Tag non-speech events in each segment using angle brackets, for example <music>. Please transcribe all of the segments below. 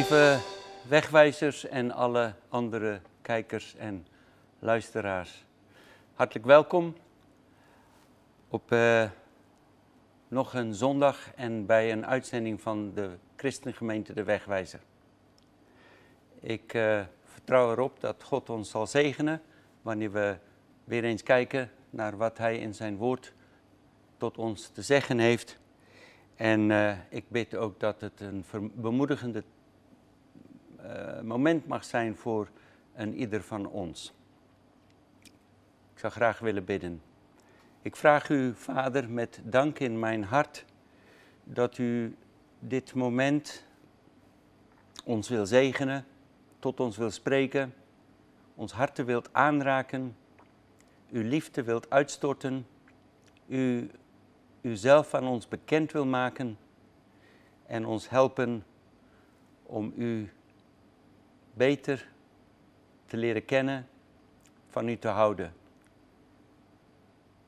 Lieve wegwijzers en alle andere kijkers en luisteraars, hartelijk welkom op uh, nog een zondag en bij een uitzending van de Christengemeente De Wegwijzer. Ik uh, vertrouw erop dat God ons zal zegenen wanneer we weer eens kijken naar wat Hij in zijn woord tot ons te zeggen heeft. En uh, ik bid ook dat het een bemoedigende moment mag zijn voor een ieder van ons. Ik zou graag willen bidden. Ik vraag u, Vader, met dank in mijn hart, dat u dit moment ons wil zegenen, tot ons wil spreken, ons harten wilt aanraken, uw liefde wilt uitstorten, u uzelf aan ons bekend wil maken en ons helpen om u beter te leren kennen, van u te houden.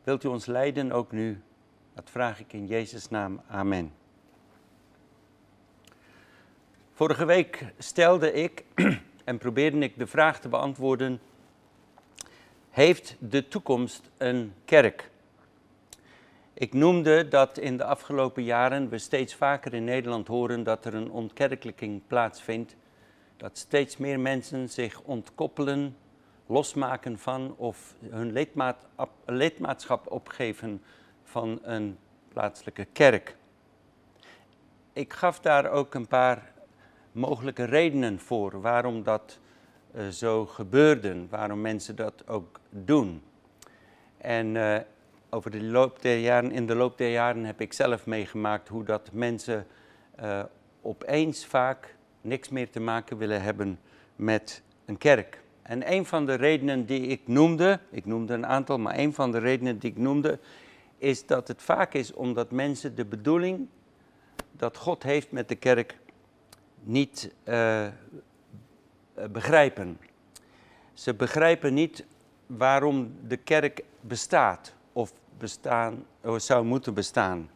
Wilt u ons leiden ook nu? Dat vraag ik in Jezus' naam. Amen. Vorige week stelde ik <clears throat> en probeerde ik de vraag te beantwoorden: Heeft de toekomst een kerk? Ik noemde dat in de afgelopen jaren we steeds vaker in Nederland horen dat er een ontkerkelijking plaatsvindt. Dat steeds meer mensen zich ontkoppelen, losmaken van of hun lidmaatschap opgeven van een plaatselijke kerk. Ik gaf daar ook een paar mogelijke redenen voor waarom dat uh, zo gebeurde, waarom mensen dat ook doen. En uh, over de loop der jaren, in de loop der jaren heb ik zelf meegemaakt hoe dat mensen uh, opeens vaak niks meer te maken willen hebben met een kerk. En een van de redenen die ik noemde, ik noemde een aantal, maar een van de redenen die ik noemde, is dat het vaak is omdat mensen de bedoeling dat God heeft met de kerk niet uh, begrijpen. Ze begrijpen niet waarom de kerk bestaat of bestaan, of zou moeten bestaan.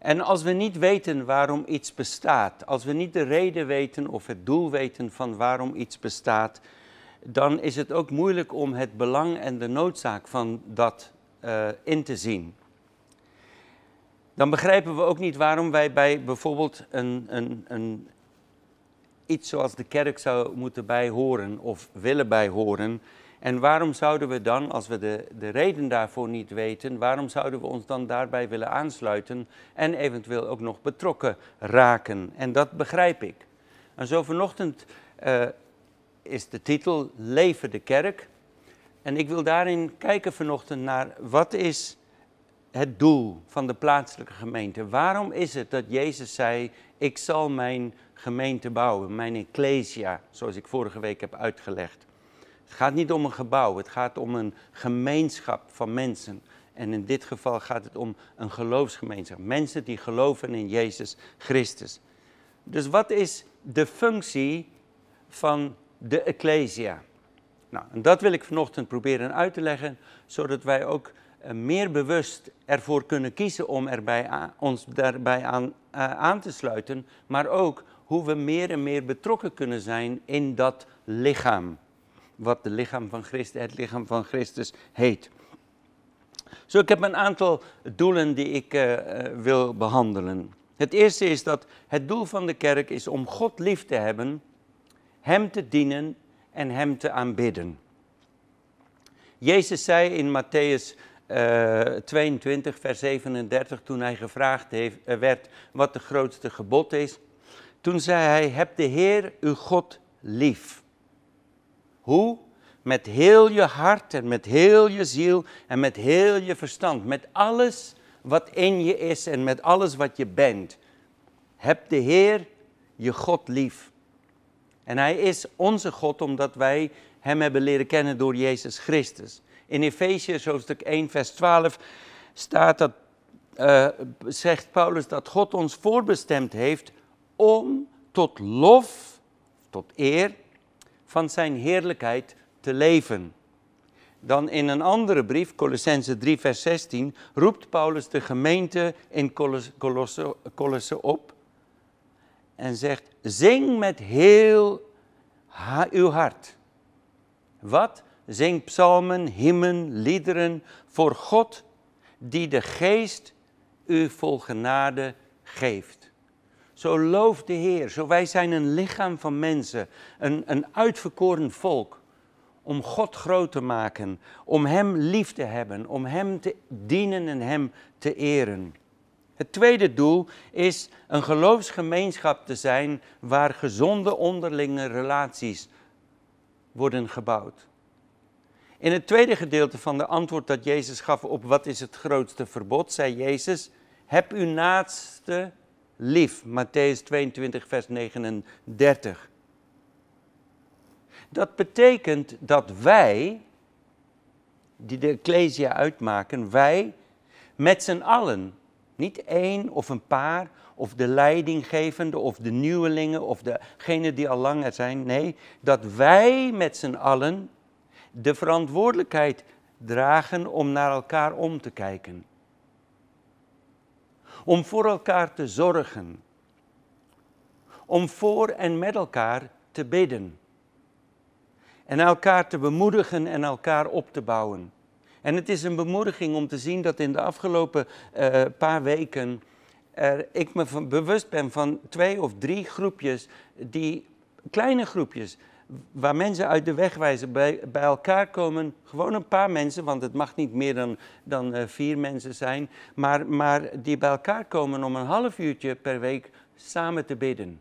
En als we niet weten waarom iets bestaat, als we niet de reden weten of het doel weten van waarom iets bestaat, dan is het ook moeilijk om het belang en de noodzaak van dat uh, in te zien. Dan begrijpen we ook niet waarom wij bij bijvoorbeeld een, een, een, iets zoals de kerk zou moeten bijhoren of willen bijhoren, en waarom zouden we dan, als we de, de reden daarvoor niet weten, waarom zouden we ons dan daarbij willen aansluiten en eventueel ook nog betrokken raken? En dat begrijp ik. En zo vanochtend uh, is de titel Leven de Kerk. En ik wil daarin kijken vanochtend naar wat is het doel van de plaatselijke gemeente. Waarom is het dat Jezus zei, ik zal mijn gemeente bouwen, mijn ecclesia, zoals ik vorige week heb uitgelegd. Het gaat niet om een gebouw, het gaat om een gemeenschap van mensen. En in dit geval gaat het om een geloofsgemeenschap. Mensen die geloven in Jezus Christus. Dus wat is de functie van de Ecclesia? Nou, en dat wil ik vanochtend proberen uit te leggen, zodat wij ook uh, meer bewust ervoor kunnen kiezen om erbij ons daarbij aan, uh, aan te sluiten, maar ook hoe we meer en meer betrokken kunnen zijn in dat lichaam wat de lichaam van Christus, het lichaam van Christus heet. Zo, ik heb een aantal doelen die ik uh, wil behandelen. Het eerste is dat het doel van de kerk is om God lief te hebben, Hem te dienen en Hem te aanbidden. Jezus zei in Matthäus uh, 22, vers 37, toen hij gevraagd heeft, werd wat de grootste gebod is. Toen zei hij, heb de Heer uw God lief. Hoe? Met heel je hart en met heel je ziel en met heel je verstand. Met alles wat in je is en met alles wat je bent. Heb de Heer je God lief. En Hij is onze God omdat wij Hem hebben leren kennen door Jezus Christus. In Efeziërs hoofdstuk 1 vers 12 staat dat, uh, zegt Paulus dat God ons voorbestemd heeft om tot lof, tot eer van zijn heerlijkheid te leven. Dan in een andere brief, Colossense 3, vers 16, roept Paulus de gemeente in Colosse, Colosse op. en zegt: Zing met heel uw hart. Wat? Zing psalmen, hymnen, liederen voor God, die de geest u vol genade geeft. Zo loof de Heer. Zo wij zijn een lichaam van mensen, een, een uitverkoren volk. Om God groot te maken, om Hem lief te hebben, om Hem te dienen en Hem te eren. Het tweede doel is een geloofsgemeenschap te zijn waar gezonde onderlinge relaties worden gebouwd. In het tweede gedeelte van de antwoord dat Jezus gaf op wat is het grootste verbod, zei Jezus, heb uw naaste lief. Matthäus 22, vers 39. Dat betekent dat wij, die de Ecclesia uitmaken, wij met z'n allen, niet één of een paar, of de leidinggevende, of de nieuwelingen, of degenen die al langer zijn. Nee, dat wij met z'n allen de verantwoordelijkheid dragen om naar elkaar om te kijken. Om voor elkaar te zorgen. Om voor en met elkaar te bidden. En elkaar te bemoedigen en elkaar op te bouwen. En het is een bemoediging om te zien dat in de afgelopen uh, paar weken er, ik me bewust ben van twee of drie groepjes, die, kleine groepjes, waar mensen uit de weg wijzen, bij, bij elkaar komen. Gewoon een paar mensen, want het mag niet meer dan, dan uh, vier mensen zijn. Maar, maar die bij elkaar komen om een half uurtje per week samen te bidden.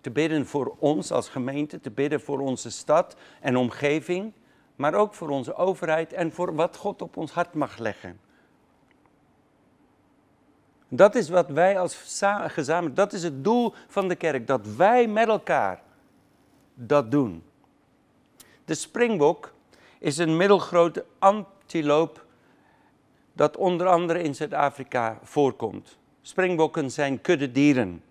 Te bidden voor ons als gemeente, te bidden voor onze stad en omgeving. Maar ook voor onze overheid en voor wat God op ons hart mag leggen. Dat is wat wij als gezamenlijk, dat is het doel van de kerk, dat wij met elkaar dat doen. De springbok is een middelgrote antiloop dat onder andere in Zuid-Afrika voorkomt. Springbokken zijn kuddedieren.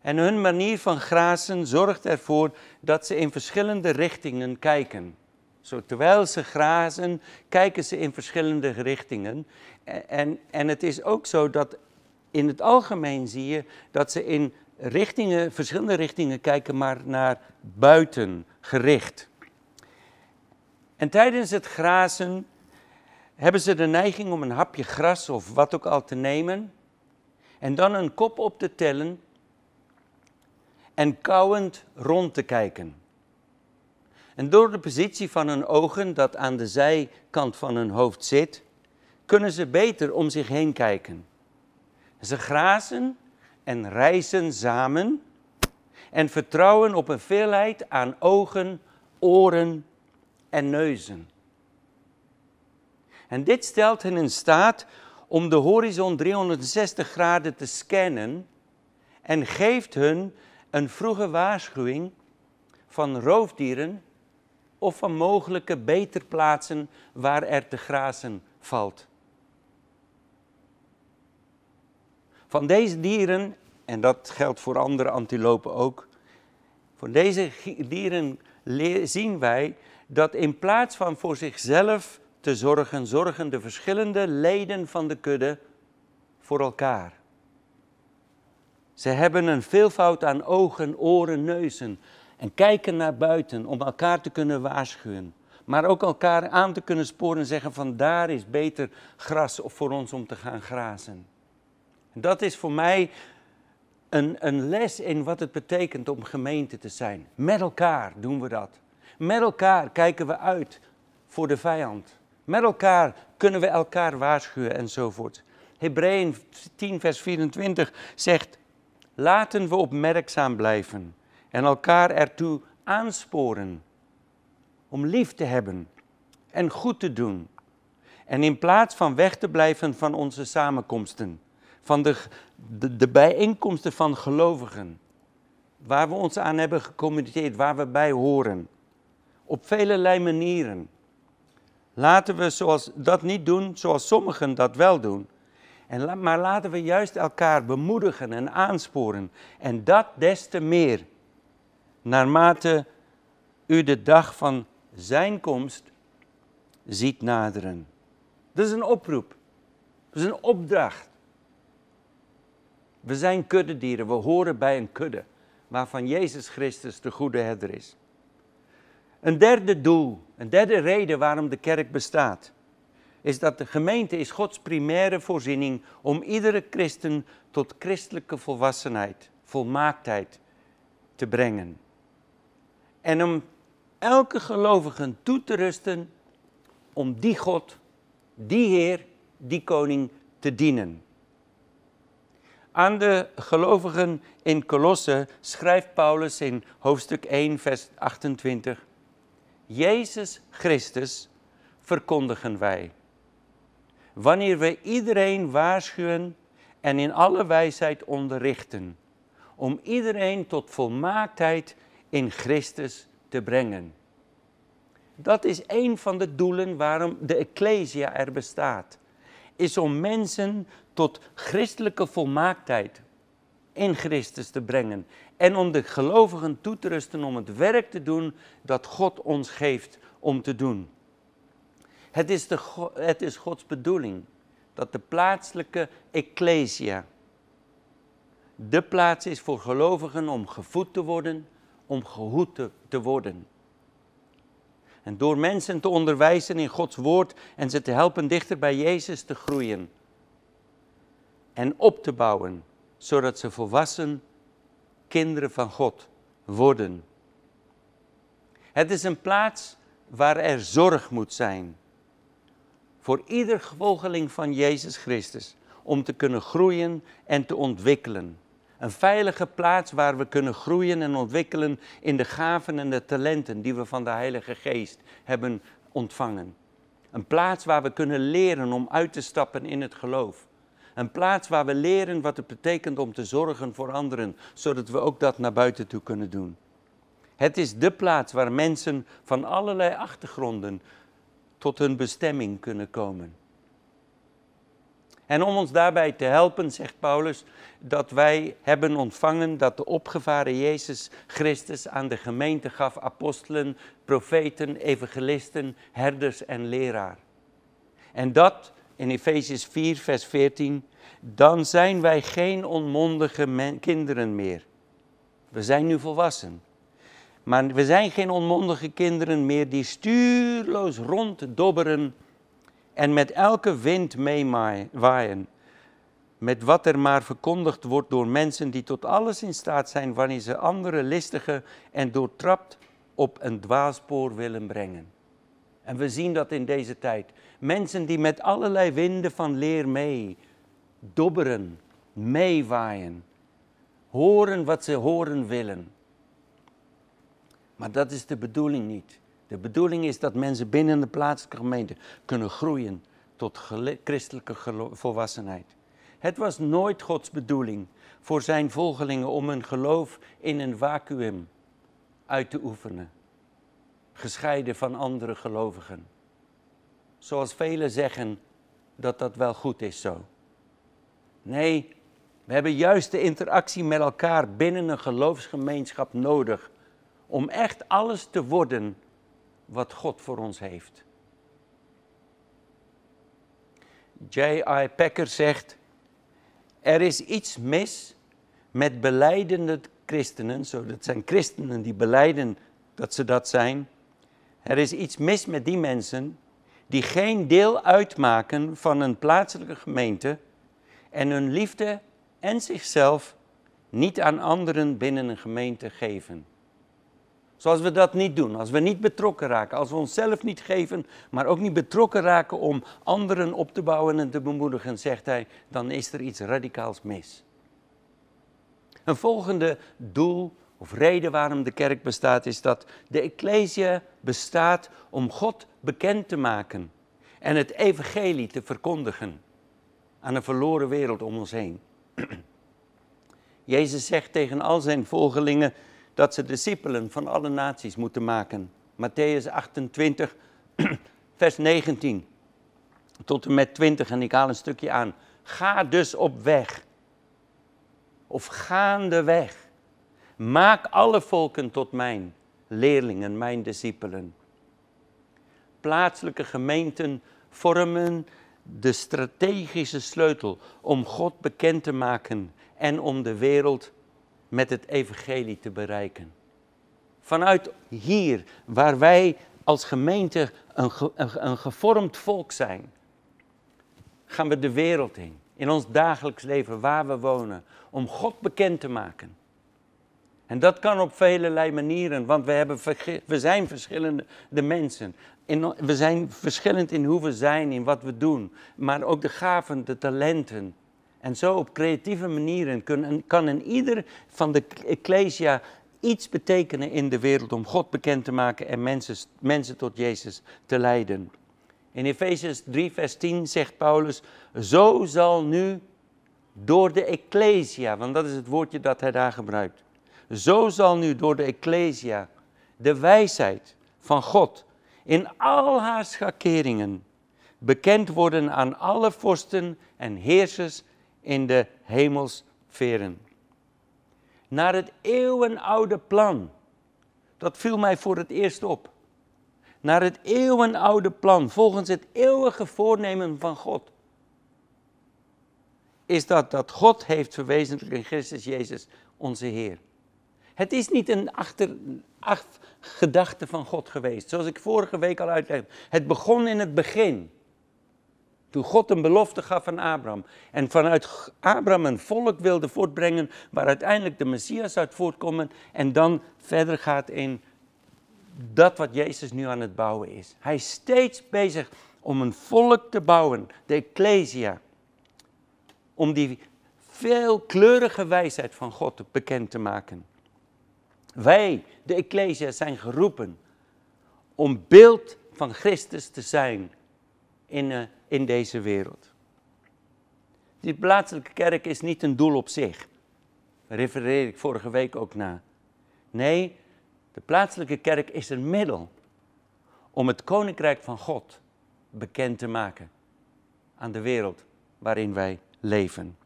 En hun manier van grazen zorgt ervoor dat ze in verschillende richtingen kijken. Zo, terwijl ze grazen, kijken ze in verschillende richtingen. En, en het is ook zo dat in het algemeen zie je dat ze in richtingen, verschillende richtingen kijken, maar naar buiten gericht. En tijdens het grazen hebben ze de neiging om een hapje gras of wat ook al te nemen en dan een kop op te tellen en kauwend rond te kijken. En door de positie van hun ogen, dat aan de zijkant van hun hoofd zit, kunnen ze beter om zich heen kijken. Ze grazen en reizen samen en vertrouwen op een veelheid aan ogen, oren en neuzen. En dit stelt hen in staat om de horizon 360 graden te scannen en geeft hun een vroege waarschuwing van roofdieren of van mogelijke beterplaatsen waar er te grazen valt. Van deze dieren, en dat geldt voor andere antilopen ook, van deze dieren zien wij dat in plaats van voor zichzelf te zorgen, zorgen de verschillende leden van de kudde voor elkaar. Ze hebben een veelvoud aan ogen, oren, neuzen en kijken naar buiten om elkaar te kunnen waarschuwen. Maar ook elkaar aan te kunnen sporen en zeggen van daar is beter gras voor ons om te gaan grazen. Dat is voor mij een, een les in wat het betekent om gemeente te zijn. Met elkaar doen we dat. Met elkaar kijken we uit voor de vijand. Met elkaar kunnen we elkaar waarschuwen enzovoort. Hebreeën 10, vers 24 zegt: Laten we opmerkzaam blijven en elkaar ertoe aansporen om lief te hebben en goed te doen. En in plaats van weg te blijven van onze samenkomsten, van de, de, bijeenkomsten van gelovigen, waar we ons aan hebben gecommuniceerd, waar we bij horen, op vele manieren. Laten we zoals, dat niet doen zoals sommigen dat wel doen. En, maar laten we juist elkaar bemoedigen en aansporen. En dat des te meer naarmate u de dag van zijn komst ziet naderen. Dat is een oproep. Dat is een opdracht. We zijn kuddedieren, we horen bij een kudde. waarvan Jezus Christus de goede herder is. Een derde doel, een derde reden waarom de kerk bestaat, is dat de gemeente is Gods primaire voorziening om iedere christen tot christelijke volwassenheid, volmaaktheid te brengen. En om elke gelovige toe te rusten om die God, die Heer, die Koning te dienen. Aan de gelovigen in Colosse schrijft Paulus in hoofdstuk 1, vers 28. Jezus Christus verkondigen wij. Wanneer we iedereen waarschuwen en in alle wijsheid onderrichten, om iedereen tot volmaaktheid in Christus te brengen. Dat is een van de doelen waarom de Ecclesia er bestaat. Is om mensen tot christelijke volmaaktheid in Christus te brengen. En om de gelovigen toe te rusten om het werk te doen dat God ons geeft om te doen. Het is, de, het is Gods bedoeling dat de plaatselijke Ecclesia de plaats is voor gelovigen om gevoed te worden, om gehoed te, te worden. En door mensen te onderwijzen in Gods woord en ze te helpen dichter bij Jezus te groeien en op te bouwen, zodat ze volwassen kinderen van God worden. Het is een plaats waar er zorg moet zijn voor ieder volgeling van Jezus Christus om te kunnen groeien en te ontwikkelen. Een veilige plaats waar we kunnen groeien en ontwikkelen in de gaven en de talenten die we van de Heilige Geest hebben ontvangen. Een plaats waar we kunnen leren om uit te stappen in het geloof. Een plaats waar we leren wat het betekent om te zorgen voor anderen, zodat we ook dat naar buiten toe kunnen doen. Het is de plaats waar mensen van allerlei achtergronden tot hun bestemming kunnen komen. En om ons daarbij te helpen, zegt Paulus, dat wij hebben ontvangen dat de opgevaren Jezus Christus aan de gemeente gaf apostelen, profeten, evangelisten, herders en leraar. En dat in Efesius 4, vers 14, dan zijn wij geen onmondige kinderen meer. We zijn nu volwassen. Maar we zijn geen onmondige kinderen meer die stuurloos ronddobberen en met elke wind meewaaien. Met wat er maar verkondigd wordt door mensen die tot alles in staat zijn wanneer ze anderen listige en doortrapt op een dwaalspoor willen brengen. En we zien dat in deze tijd. Mensen die met allerlei winden van leer mee dobberen, meewaaien, horen wat ze horen willen. Maar dat is de bedoeling niet. De bedoeling is dat mensen binnen de plaatselijke gemeente kunnen groeien tot christelijke volwassenheid. Het was nooit Gods bedoeling voor zijn volgelingen om hun geloof in een vacuüm uit te oefenen, gescheiden van andere gelovigen. Zoals velen zeggen dat dat wel goed is zo. Nee, we hebben juist de interactie met elkaar binnen een geloofsgemeenschap nodig om echt alles te worden wat God voor ons heeft. J.I. Packer zegt: Er is iets mis met beleidende christenen, zo dat zijn christenen die beleiden dat ze dat zijn. Er is iets mis met die mensen die geen deel uitmaken van een plaatselijke gemeente en hun liefde en zichzelf niet aan anderen binnen een gemeente geven. Zoals we dat niet doen, als we niet betrokken raken, als we onszelf niet geven, maar ook niet betrokken raken om anderen op te bouwen en te bemoedigen, zegt hij, dan is er iets radicaals mis. Een volgende doel of reden waarom de kerk bestaat is dat de Ecclesia bestaat om God bekend te maken en het evangelie te verkondigen aan een verloren wereld om ons heen. <clears throat> Jezus zegt tegen al zijn volgelingen, dat ze discipelen van alle naties moeten maken. Matthäus 28, <clears throat> vers 19 tot en met 20 en ik haal een stukje aan. Ga dus op weg. Of gaandeweg. Maak alle volken tot mijn leerlingen, mijn discipelen. Plaatselijke gemeenten vormen de strategische sleutel om God bekend te maken en om de wereld met het evangelie te bereiken. Vanuit hier, waar wij als gemeente een, een, gevormd volk zijn, gaan we de wereld in. In ons dagelijks leven, waar we wonen, om God bekend te maken. En dat kan op vele manieren, want we, hebben, we zijn verschillende de mensen. We zijn verschillend in hoe we zijn, in wat we doen. Maar ook de gaven, de talenten. En zo op creatieve manieren kan, in ieder van de ecclesia iets betekenen in de wereld om God bekend te maken en mensen, mensen tot Jezus te leiden. In Efesiërs 3, vers 10 zegt Paulus, zo zal nu door de ecclesia, want dat is het woordje dat hij daar gebruikt, zo zal nu door de ecclesia de wijsheid van God in al haar schakeringen bekend worden aan alle vorsten en heersers in de hemelsferen. Naar het eeuwenoude plan. Dat viel mij voor het eerst op. Naar het eeuwenoude plan, volgens het eeuwige voornemen van God. Is dat dat God heeft verwezenlijkt in Christus Jezus, onze Heer. Het is niet een achter, gedachte van God geweest, zoals ik vorige week al uitlegde. Het begon in het begin. Toen God een belofte gaf aan Abraham. En vanuit Abraham een volk wilde voortbrengen waar uiteindelijk de Messias uit voortkomen. En dan verder gaat in dat wat Jezus nu aan het bouwen is. Hij is steeds bezig om een volk te bouwen, de Ecclesia. Om die veelkleurige wijsheid van God bekend te maken. Wij, de Ecclesia, zijn geroepen om beeld van Christus te zijn in, uh, in deze wereld. Die plaatselijke kerk is niet een doel op zich. Daar refereer ik vorige week ook naar. Nee, de plaatselijke kerk is een middel om het koninkrijk van God bekend te maken aan de wereld waarin wij leven.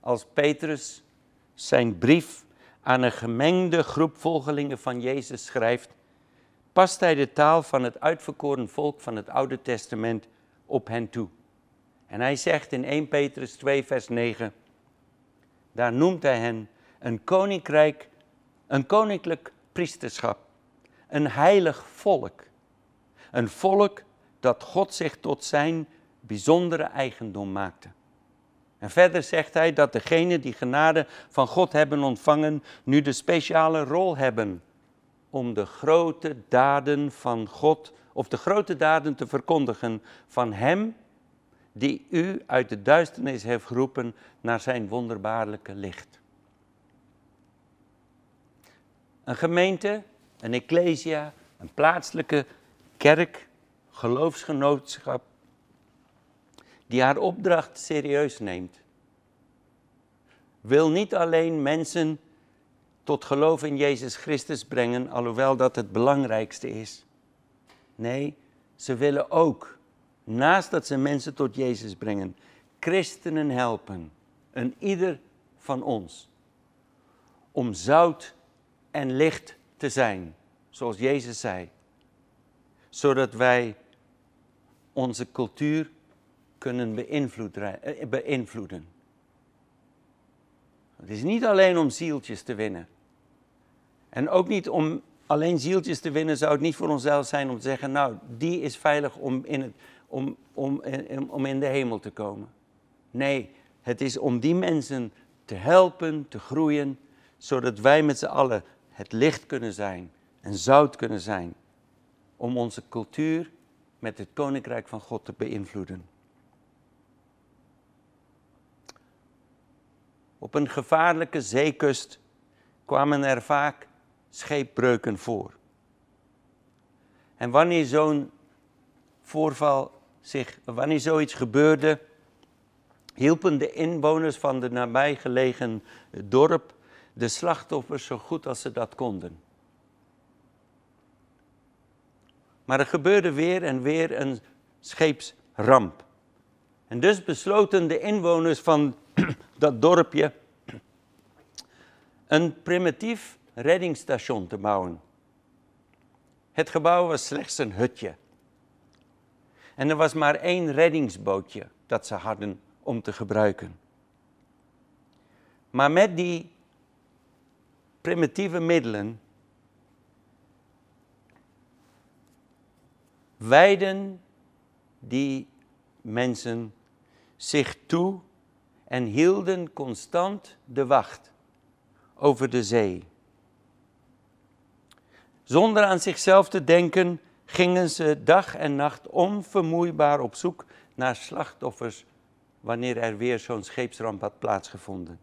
Als Petrus zijn brief aan een gemengde groep volgelingen van Jezus schrijft, past hij de taal van het uitverkoren volk van het Oude Testament op hen toe. En hij zegt in 1 Petrus 2, vers 9, daar noemt hij hen een koninkrijk, een koninklijk priesterschap, een heilig volk. Een volk dat God zich tot zijn bijzondere eigendom maakte. En verder zegt hij dat degenen die genade van God hebben ontvangen, nu de speciale rol hebben om de grote daden van God, of de grote daden te verkondigen van Hem die u uit de duisternis heeft geroepen naar zijn wonderbaarlijke licht. Een gemeente, een ecclesia, een plaatselijke kerk, geloofsgenootschap, die haar opdracht serieus neemt, wil niet alleen mensen tot geloof in Jezus Christus brengen, alhoewel dat het belangrijkste is. Nee, ze willen ook, naast dat ze mensen tot Jezus brengen, christenen helpen, een ieder van ons, om zout en licht te zijn, zoals Jezus zei, zodat wij onze cultuur kunnen eh, beïnvloeden. Het is niet alleen om zieltjes te winnen. En ook niet om alleen zieltjes te winnen, zou het niet voor onszelf zijn om te zeggen, nou, die is veilig om in, het, om, om, om in de hemel te komen. Nee, het is om die mensen te helpen, te groeien, zodat wij met z'n allen het licht kunnen zijn en zout kunnen zijn. Om onze cultuur met het koninkrijk van God te beïnvloeden. Op een gevaarlijke zeekust kwamen er vaak scheepbreuken voor. En wanneer zo'n voorval zich, wanneer zoiets gebeurde, hielpen de inwoners van de nabijgelegen dorp de slachtoffers zo goed als ze dat konden. Maar er gebeurde weer en weer een scheepsramp. En dus besloten de inwoners van <clears throat> dat dorpje een primitief reddingsstation te bouwen. Het gebouw was slechts een hutje. En er was maar één reddingsbootje dat ze hadden om te gebruiken. Maar met die primitieve middelen wijden die mensen zich toe en hielden constant de wacht over de zee. Zonder aan zichzelf te denken, gingen ze dag en nacht onvermoeibaar op zoek naar slachtoffers wanneer er weer zo'n scheepsramp had plaatsgevonden.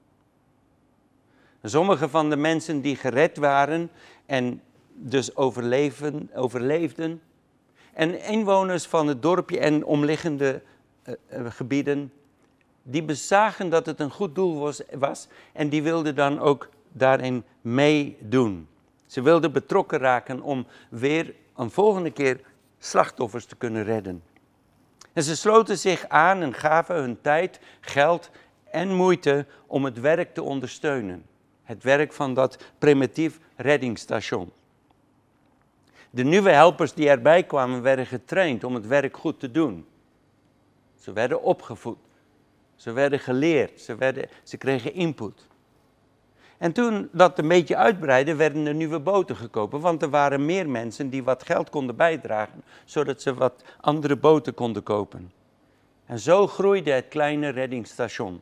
Sommige van de mensen die gered waren en dus overleven, overleefden, en inwoners van het dorpje en omliggende uh, gebieden, die bezagen dat het een goed doel was en die wilden dan ook daarin meedoen. Ze wilden betrokken raken om weer een volgende keer slachtoffers te kunnen redden. En ze sloten zich aan en gaven hun tijd, geld en moeite om het werk te ondersteunen. Het werk van dat primitief reddingsstation. De nieuwe helpers die erbij kwamen werden getraind om het werk goed te doen. Ze werden opgevoed. Ze werden geleerd. Ze, werden, ze kregen input. En toen dat een beetje uitbreidde, werden er nieuwe boten gekopen. Want er waren meer mensen die wat geld konden bijdragen, zodat ze wat andere boten konden kopen. En zo groeide het kleine reddingsstation.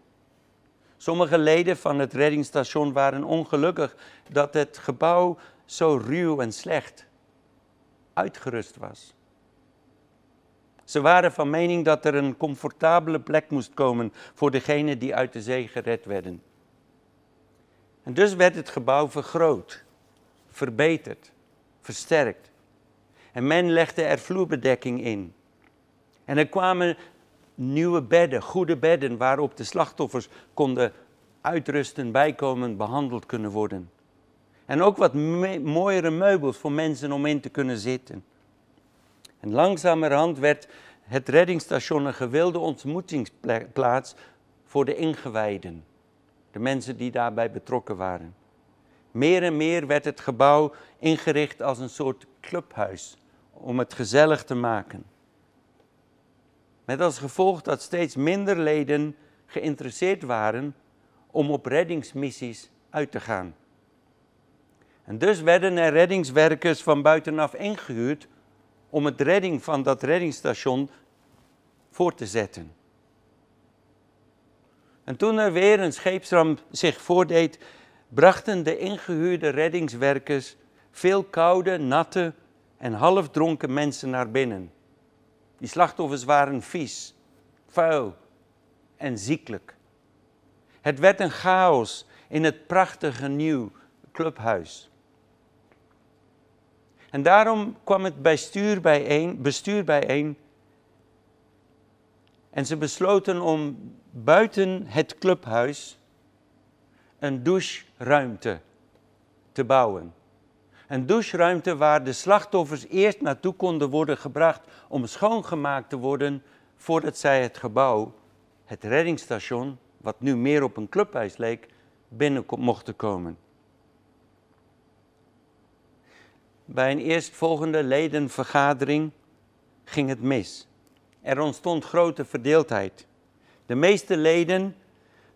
Sommige leden van het reddingsstation waren ongelukkig dat het gebouw zo ruw en slecht uitgerust was. Ze waren van mening dat er een comfortabele plek moest komen voor degenen die uit de zee gered werden. En dus werd het gebouw vergroot, verbeterd, versterkt. En men legde er vloerbedekking in. En er kwamen nieuwe bedden, goede bedden, waarop de slachtoffers konden uitrusten, bijkomen, behandeld kunnen worden. En ook wat mooiere meubels voor mensen om in te kunnen zitten. En langzamerhand werd het reddingsstation een gewilde ontmoetingsplaats voor de ingewijden. De mensen die daarbij betrokken waren. Meer en meer werd het gebouw ingericht als een soort clubhuis om het gezellig te maken. Met als gevolg dat steeds minder leden geïnteresseerd waren om op reddingsmissies uit te gaan. En dus werden er reddingswerkers van buitenaf ingehuurd om het redding van dat reddingsstation voor te zetten. En toen er weer een scheepsramp zich voordeed, brachten de ingehuurde reddingswerkers veel koude, natte en halfdronken mensen naar binnen. Die slachtoffers waren vies, vuil en ziekelijk. Het werd een chaos in het prachtige nieuw clubhuis. En daarom kwam het bestuur bijeen, bestuur bijeen en ze besloten om buiten het clubhuis een doucheruimte te bouwen. Een doucheruimte waar de slachtoffers eerst naartoe konden worden gebracht om schoongemaakt te worden voordat zij het gebouw, het reddingsstation, wat nu meer op een clubhuis leek, binnen mochten komen. Bij een eerstvolgende ledenvergadering ging het mis. Er ontstond grote verdeeldheid. De meeste leden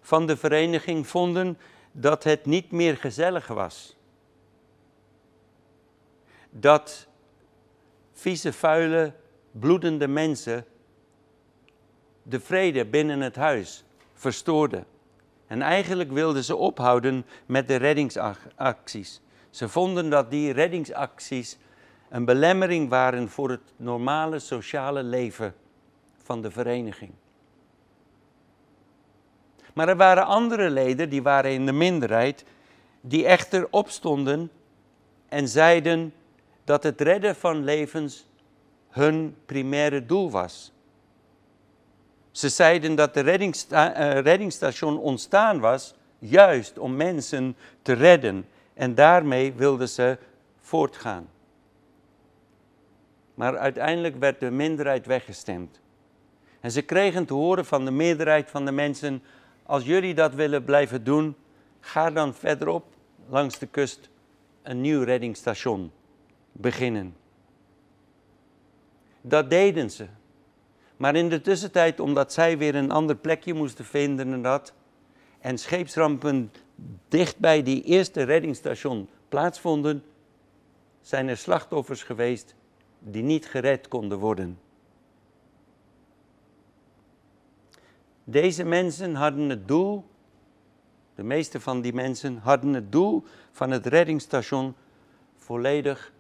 van de vereniging vonden dat het niet meer gezellig was. Dat vieze, vuile, bloedende mensen de vrede binnen het huis verstoorden. En eigenlijk wilden ze ophouden met de reddingsacties. Ze vonden dat die reddingsacties een belemmering waren voor het normale sociale leven van de vereniging. Maar er waren andere leden, die waren in de minderheid, die echter opstonden en zeiden dat het redden van levens hun primaire doel was. Ze zeiden dat de eh, reddingsstation ontstaan was juist om mensen te redden en daarmee wilden ze voortgaan. Maar uiteindelijk werd de minderheid weggestemd. En ze kregen te horen van de meerderheid van de mensen: als jullie dat willen blijven doen, ga dan verderop langs de kust een nieuw reddingsstation beginnen. Dat deden ze. Maar in de tussentijd, omdat zij weer een ander plekje moesten vinden en dat, en scheepsrampen dicht bij die eerste reddingsstation plaatsvonden, zijn er slachtoffers geweest die niet gered konden worden. Deze mensen hadden het doel, de meeste van die mensen hadden het doel van het reddingsstation volledig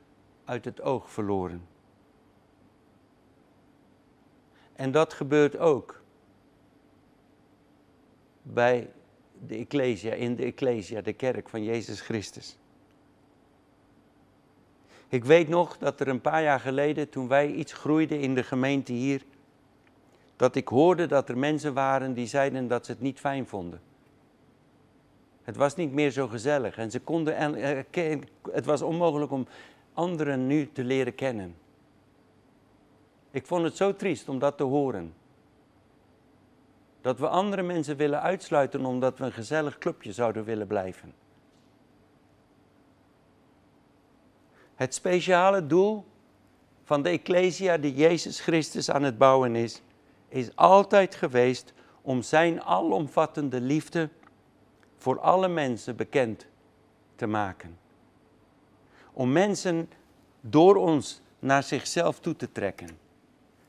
uit het oog verloren. En dat gebeurt ook bij de Ecclesia, in de Ecclesia, de kerk van Jezus Christus. Ik weet nog dat er een paar jaar geleden, toen wij iets groeiden in de gemeente hier, dat ik hoorde dat er mensen waren die zeiden dat ze het niet fijn vonden. Het was niet meer zo gezellig en ze konden, het was onmogelijk om anderen nu te leren kennen. Ik vond het zo triest om dat te horen. Dat we andere mensen willen uitsluiten omdat we een gezellig clubje zouden willen blijven. Het speciale doel van de Ecclesia die Jezus Christus aan het bouwen is, is altijd geweest om zijn alomvattende liefde voor alle mensen bekend te maken. Om mensen door ons naar zichzelf toe te trekken.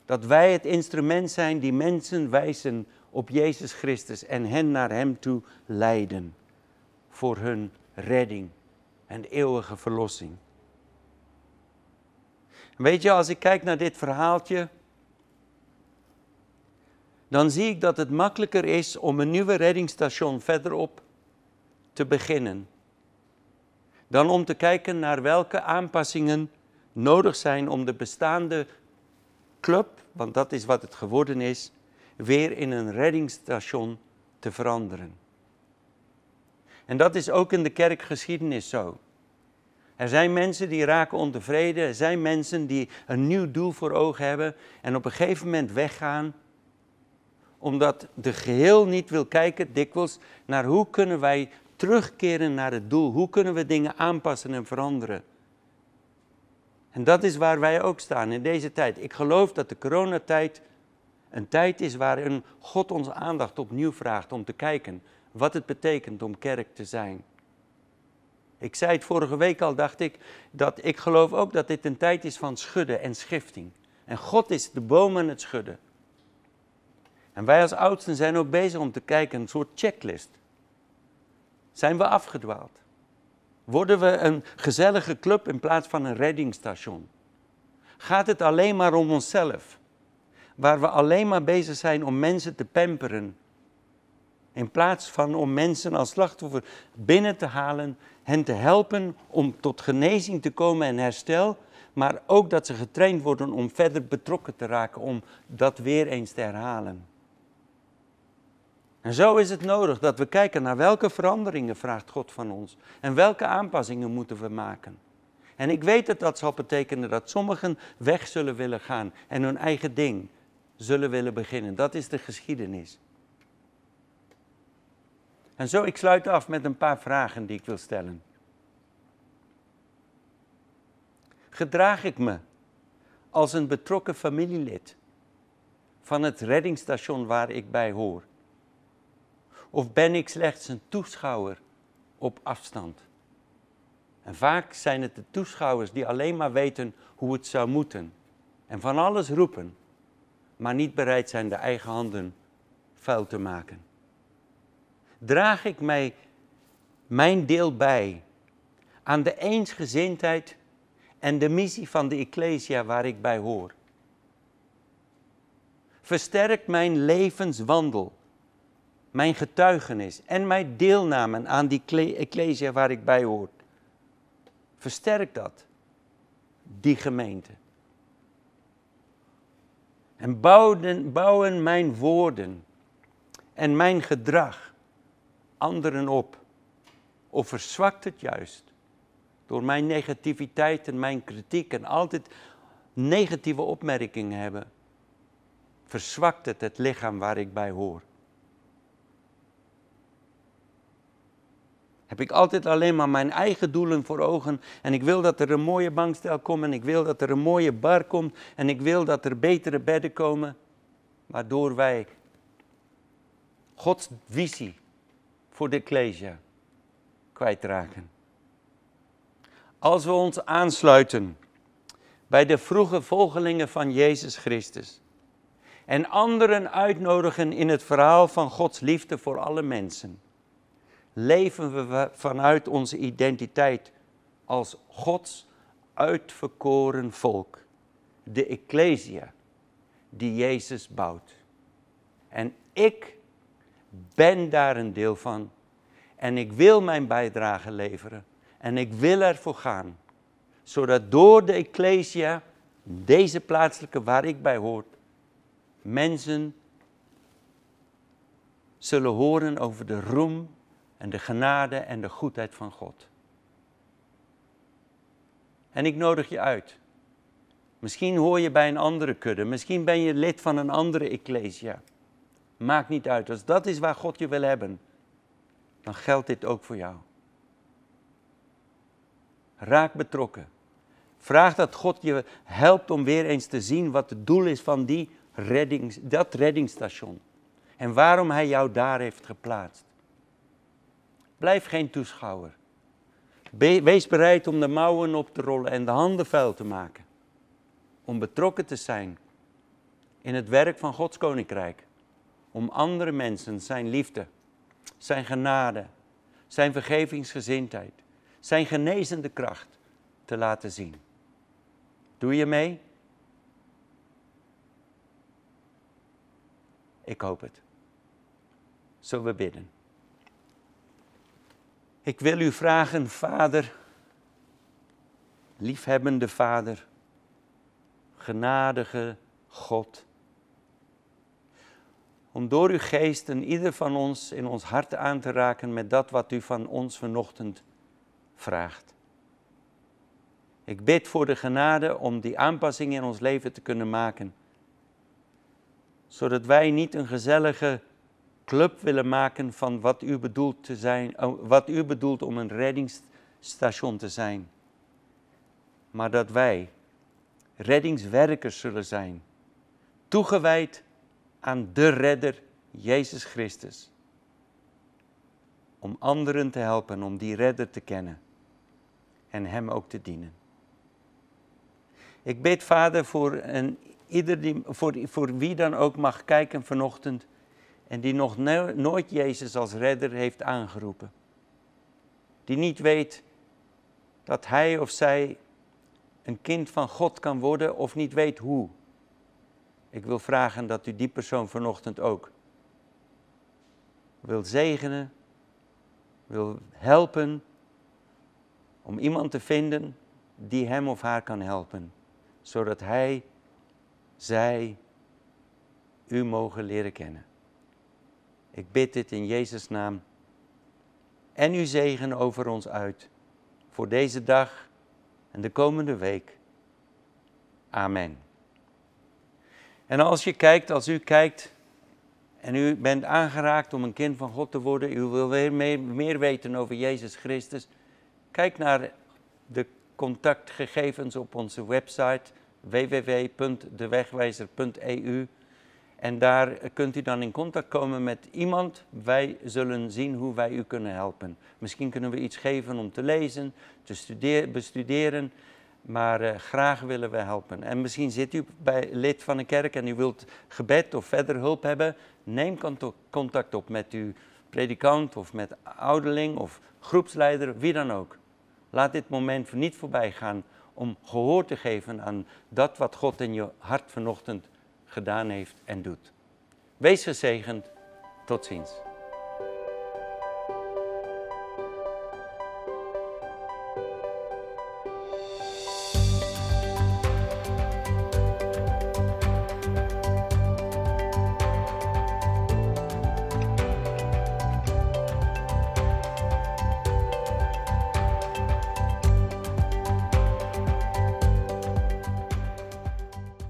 Dat wij het instrument zijn die mensen wijzen op Jezus Christus en hen naar Hem toe leiden. Voor hun redding en eeuwige verlossing. Weet je, als ik kijk naar dit verhaaltje, dan zie ik dat het makkelijker is om een nieuwe reddingsstation verderop te beginnen. Dan om te kijken naar welke aanpassingen nodig zijn om de bestaande club, want dat is wat het geworden is, weer in een reddingsstation te veranderen. En dat is ook in de kerkgeschiedenis zo. Er zijn mensen die raken ontevreden, er zijn mensen die een nieuw doel voor ogen hebben en op een gegeven moment weggaan omdat de geheel niet wil kijken dikwijls naar hoe kunnen wij terugkeren naar het doel, hoe kunnen we dingen aanpassen en veranderen. En dat is waar wij ook staan in deze tijd. Ik geloof dat de coronatijd een tijd is waarin God onze aandacht opnieuw vraagt om te kijken wat het betekent om kerk te zijn. Ik zei het vorige week al, dacht ik, dat ik geloof ook dat dit een tijd is van schudden en schifting. En God is de boom aan het schudden. En wij als oudsten zijn ook bezig om te kijken, een soort checklist. Zijn we afgedwaald? Worden we een gezellige club in plaats van een reddingstation? Gaat het alleen maar om onszelf? Waar we alleen maar bezig zijn om mensen te pamperen. In plaats van om mensen als slachtoffer binnen te halen, hen te helpen om tot genezing te komen en herstel. Maar ook dat ze getraind worden om verder betrokken te raken, om dat weer eens te herhalen. En zo is het nodig dat we kijken naar welke veranderingen vraagt God van ons en welke aanpassingen moeten we maken. En ik weet dat dat zal betekenen dat sommigen weg zullen willen gaan en hun eigen ding zullen willen beginnen. Dat is de geschiedenis. En zo, ik sluit af met een paar vragen die ik wil stellen. Gedraag ik me als een betrokken familielid van het reddingsstation waar ik bij hoor? Of ben ik slechts een toeschouwer op afstand? En vaak zijn het de toeschouwers die alleen maar weten hoe het zou moeten en van alles roepen, maar niet bereid zijn de eigen handen vuil te maken. Draag ik mij mijn deel bij aan de eensgezindheid en de missie van de Ecclesia waar ik bij hoor? Versterkt mijn levenswandel mijn getuigenis en mijn deelname aan die ecclesia waar ik bij hoor. Versterk dat, die gemeente. En bouwen, bouwen mijn woorden en mijn gedrag anderen op. Of verzwakt het juist door mijn negativiteit en mijn kritiek en altijd negatieve opmerkingen hebben. Verzwakt het het lichaam waar ik bij hoor. Heb ik altijd alleen maar mijn eigen doelen voor ogen en ik wil dat er een mooie bankstel komt en ik wil dat er een mooie bar komt en ik wil dat er betere bedden komen, waardoor wij Gods visie voor de Ecclesia kwijtraken. Als we ons aansluiten bij de vroege volgelingen van Jezus Christus en anderen uitnodigen in het verhaal van Gods liefde voor alle mensen, leven we vanuit onze identiteit als Gods uitverkoren volk, de Ecclesia, die Jezus bouwt. En ik ben daar een deel van en ik wil mijn bijdrage leveren en ik wil ervoor gaan, zodat door de Ecclesia, deze plaatselijke waar ik bij hoor, mensen zullen horen over de roem en de genade en de goedheid van God. En ik nodig je uit. Misschien hoor je bij een andere kudde, misschien ben je lid van een andere ecclesia. Maakt niet uit, als dat is waar God je wil hebben, dan geldt dit ook voor jou. Raak betrokken. Vraag dat God je helpt om weer eens te zien wat het doel is van die reddings, dat reddingsstation. En waarom Hij jou daar heeft geplaatst. Blijf geen toeschouwer. Wees bereid om de mouwen op te rollen en de handen vuil te maken. Om betrokken te zijn in het werk van Gods koninkrijk. Om andere mensen zijn liefde, zijn genade, zijn vergevingsgezindheid, zijn genezende kracht te laten zien. Doe je mee? Ik hoop het. Zullen we bidden? Ik wil u vragen, Vader, liefhebbende Vader, genadige God, om door uw geest en ieder van ons in ons hart aan te raken met dat wat u van ons vanochtend vraagt. Ik bid voor de genade om die aanpassing in ons leven te kunnen maken, zodat wij niet een gezellige club willen maken van wat u bedoelt, te zijn, oh, wat u bedoelt om een reddingsstation te zijn. Maar dat wij reddingswerkers zullen zijn, toegewijd aan de redder Jezus Christus. Om anderen te helpen om die redder te kennen en hem ook te dienen. Ik bid Vader voor, een, ieder die, voor, voor wie dan ook mag kijken vanochtend en die nog nooit Jezus als redder heeft aangeroepen. Die niet weet dat hij of zij een kind van God kan worden of niet weet hoe. Ik wil vragen dat u die persoon vanochtend ook wil zegenen, wil helpen om iemand te vinden die hem of haar kan helpen, zodat hij, zij u mogen leren kennen. Ik bid dit in Jezus' naam. En uw zegen over ons uit voor deze dag en de komende week. Amen. En als je kijkt, als u kijkt en u bent aangeraakt om een kind van God te worden, u wil weer meer, meer weten over Jezus Christus, kijk naar de contactgegevens op onze website www.dewegwijzer.eu. En daar kunt u dan in contact komen met iemand. Wij zullen zien hoe wij u kunnen helpen. Misschien kunnen we iets geven om te lezen, te bestuderen. Maar uh, graag willen we helpen. En misschien zit u bij lid van een kerk en u wilt gebed of verder hulp hebben. Neem contact op met uw predikant of met ouderling of groepsleider, wie dan ook. Laat dit moment niet voorbij gaan om gehoor te geven aan dat wat God in je hart vanochtend gedaan heeft en doet. Wees gezegend. Tot ziens.